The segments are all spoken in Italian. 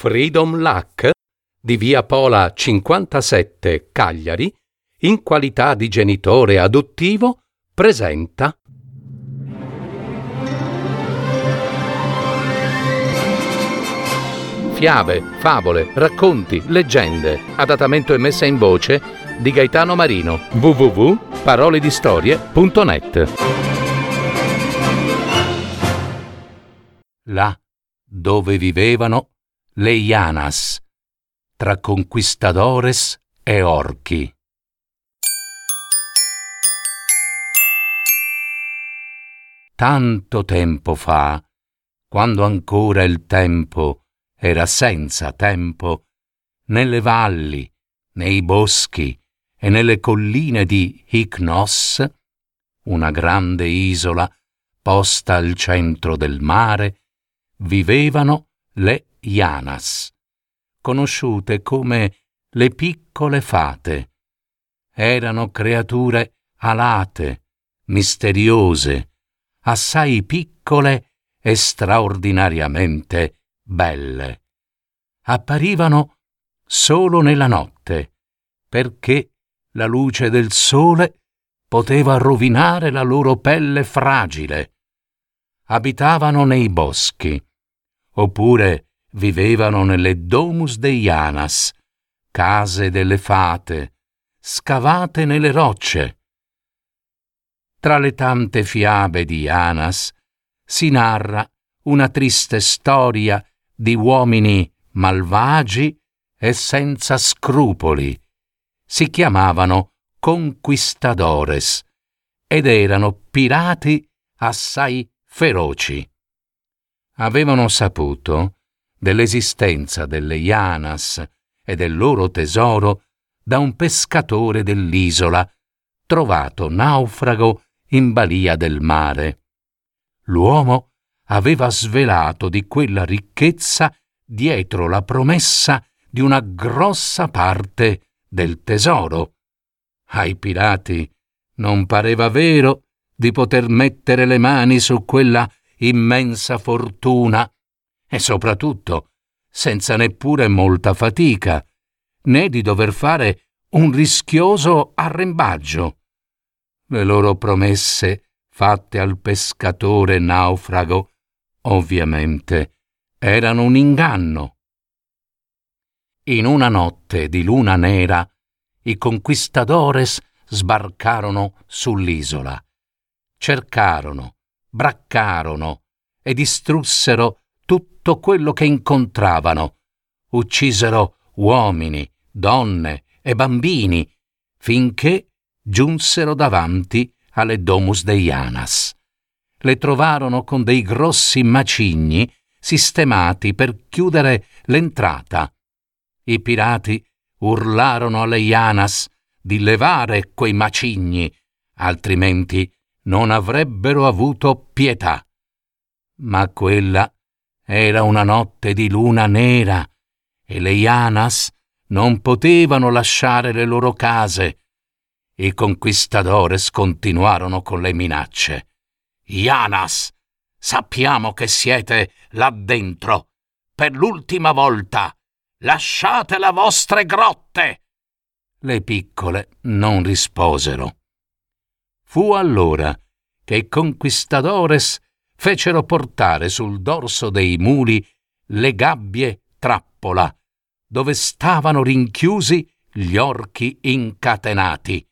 Freedom Luck di via Pola 57 Cagliari, in qualità di genitore adottivo, presenta Fiabe, favole, racconti, leggende, adattamento e messa in voce di Gaetano Marino. www.paroledistorie.net Là dove vivevano le Ianas, tra conquistadores e orchi. Tanto tempo fa, quando ancora il tempo era senza tempo, nelle valli, nei boschi e nelle colline di Hyknos, una grande isola posta al centro del mare, vivevano le Ianas, conosciute come le piccole fate. Erano creature alate, misteriose, assai piccole e straordinariamente belle. Apparivano solo nella notte, perché la luce del sole poteva rovinare la loro pelle fragile. Abitavano nei boschi, oppure vivevano nelle domus dei Ianas, case delle fate, scavate nelle rocce. Tra le tante fiabe di Ianas si narra una triste storia di uomini malvagi e senza scrupoli. Si chiamavano conquistadores ed erano pirati assai feroci avevano saputo dell'esistenza delle Ianas e del loro tesoro da un pescatore dell'isola, trovato naufrago in balia del mare. L'uomo aveva svelato di quella ricchezza dietro la promessa di una grossa parte del tesoro. Ai pirati non pareva vero di poter mettere le mani su quella immensa fortuna e soprattutto senza neppure molta fatica, né di dover fare un rischioso arrembaggio. Le loro promesse fatte al pescatore naufrago, ovviamente, erano un inganno. In una notte di luna nera, i conquistadores sbarcarono sull'isola. Cercarono, braccarono e distrussero tutto quello che incontravano. Uccisero uomini, donne e bambini, finché giunsero davanti alle domus dei Anas. Le trovarono con dei grossi macigni sistemati per chiudere l'entrata. I pirati urlarono alle Ianas di levare quei macigni, altrimenti non avrebbero avuto pietà. Ma quella era una notte di luna nera e le Ianas non potevano lasciare le loro case. I conquistadores continuarono con le minacce. Ianas, sappiamo che siete là dentro. Per l'ultima volta, lasciate le vostre grotte. Le piccole non risposero. Fu allora che i conquistadores fecero portare sul dorso dei muli le gabbie trappola, dove stavano rinchiusi gli orchi incatenati.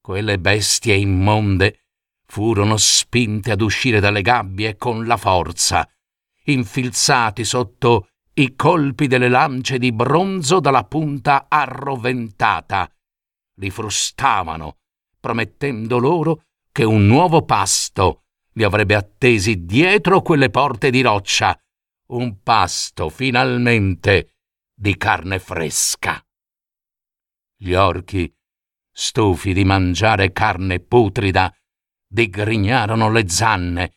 Quelle bestie immonde furono spinte ad uscire dalle gabbie con la forza, infilzati sotto i colpi delle lance di bronzo dalla punta arroventata. Li frustavano promettendo loro che un nuovo pasto li avrebbe attesi dietro quelle porte di roccia, un pasto finalmente di carne fresca. Gli orchi, stufi di mangiare carne putrida, digrignarono le zanne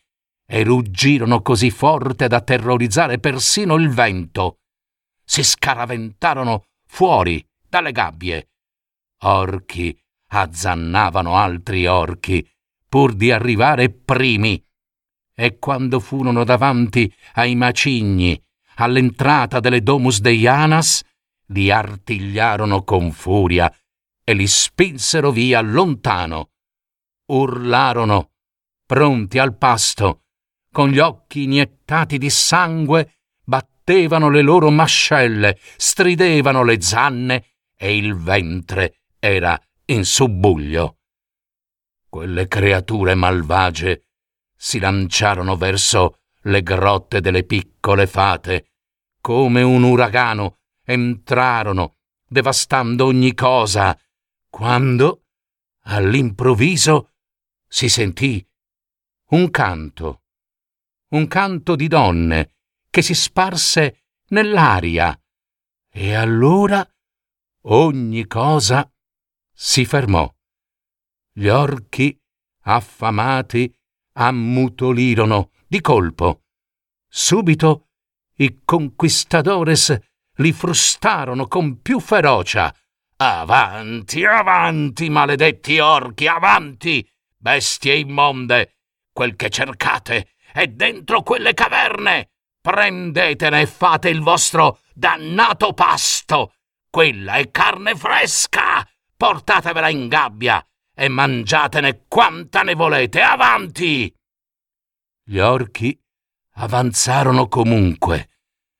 e ruggirono così forte da terrorizzare persino il vento. Si scaraventarono fuori dalle gabbie. Orchi azzannavano altri orchi pur di arrivare primi. E quando furono davanti ai macigni, all'entrata delle domus deianas, li artigliarono con furia e li spinsero via lontano. Urlarono, pronti al pasto, con gli occhi iniettati di sangue, battevano le loro mascelle, stridevano le zanne e il ventre era in subbuglio. Quelle creature malvagie si lanciarono verso le grotte delle piccole fate. Come un uragano entrarono, devastando ogni cosa, quando, all'improvviso, si sentì un canto, un canto di donne che si sparse nell'aria. E allora ogni cosa si fermò. Gli orchi, affamati, ammutolirono di colpo. Subito i conquistadores li frustarono con più ferocia. Avanti, avanti, maledetti orchi, avanti, bestie immonde! Quel che cercate è dentro quelle caverne! Prendetene e fate il vostro dannato pasto! Quella è carne fresca! Portatevela in gabbia e mangiatene quanta ne volete! Avanti! Gli orchi avanzarono comunque,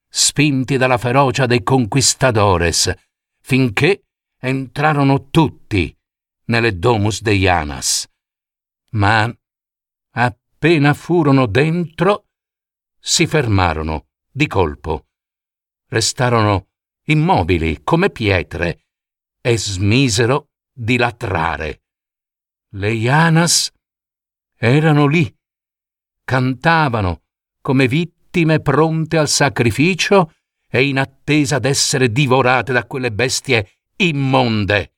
spinti dalla ferocia dei conquistadores, finché entrarono tutti nelle domus deianas. Ma appena furono dentro, si fermarono di colpo. Restarono immobili come pietre e smisero di latrare. Le Ianas erano lì, cantavano come vittime pronte al sacrificio e in attesa d'essere divorate da quelle bestie immonde.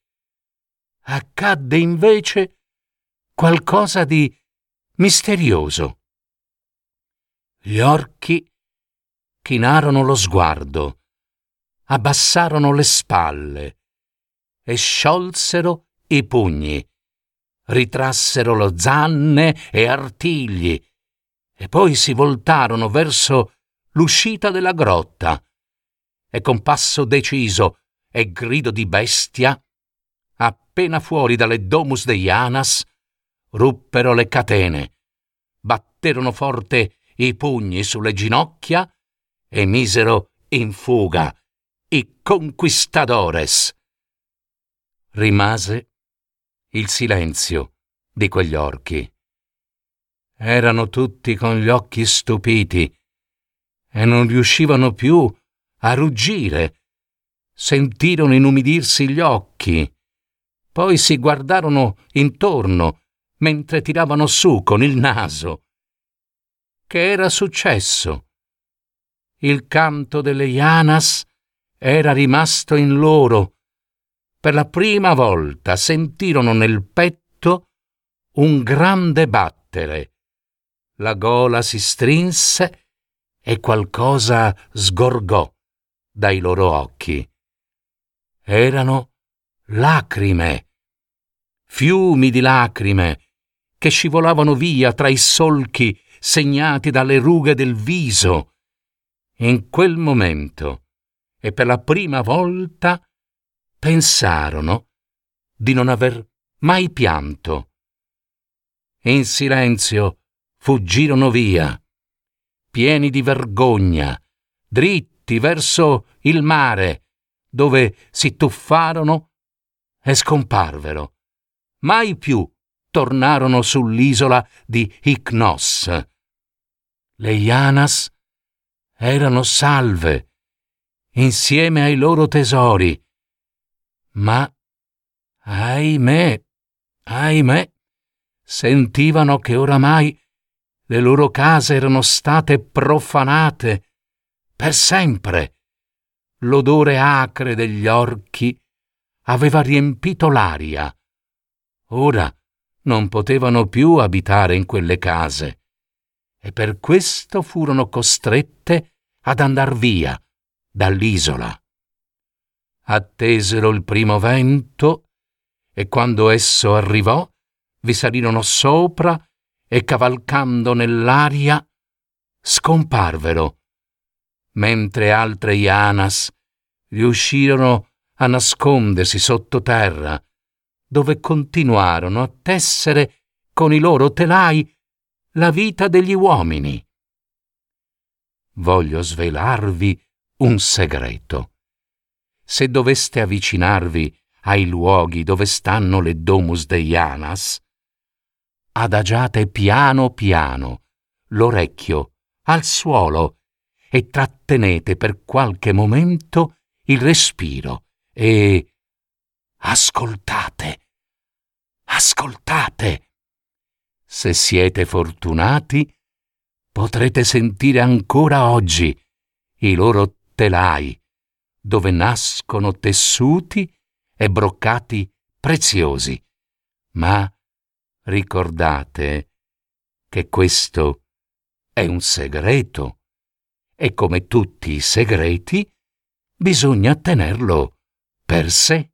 Accadde invece qualcosa di misterioso. Gli orchi chinarono lo sguardo, abbassarono le spalle e sciolsero i pugni, ritrassero lo zanne e artigli e poi si voltarono verso l'uscita della grotta e con passo deciso e grido di bestia, appena fuori dalle domus deianas, ruppero le catene, batterono forte i pugni sulle ginocchia e misero in fuga i conquistadores. Rimase il silenzio di quegli orchi. Erano tutti con gli occhi stupiti e non riuscivano più a ruggire. Sentirono inumidirsi gli occhi. Poi si guardarono intorno mentre tiravano su con il naso. Che era successo? Il canto delle Ianas era rimasto in loro. Per la prima volta sentirono nel petto un grande battere la gola si strinse e qualcosa sgorgò dai loro occhi. Erano lacrime, fiumi di lacrime che scivolavano via tra i solchi segnati dalle rughe del viso. In quel momento, e per la prima volta, pensarono di non aver mai pianto. In silenzio fuggirono via, pieni di vergogna, dritti verso il mare, dove si tuffarono e scomparvero. Mai più tornarono sull'isola di Icnos. Le Ianas erano salve, insieme ai loro tesori, ma, ahimè, ahimè, sentivano che oramai le loro case erano state profanate per sempre. L'odore acre degli orchi aveva riempito l'aria. Ora non potevano più abitare in quelle case e per questo furono costrette ad andar via dall'isola. Attesero il primo vento e quando esso arrivò vi salirono sopra e cavalcando nell'aria scomparvero. mentre altre Ianas riuscirono a nascondersi sottoterra, dove continuarono a tessere con i loro telai la vita degli uomini. Voglio svelarvi un segreto. Se doveste avvicinarvi ai luoghi dove stanno le domus deianas, adagiate piano piano l'orecchio al suolo e trattenete per qualche momento il respiro e ascoltate, ascoltate. Se siete fortunati, potrete sentire ancora oggi i loro telai, dove nascono tessuti e broccati preziosi. Ma ricordate che questo è un segreto e come tutti i segreti bisogna tenerlo per sé.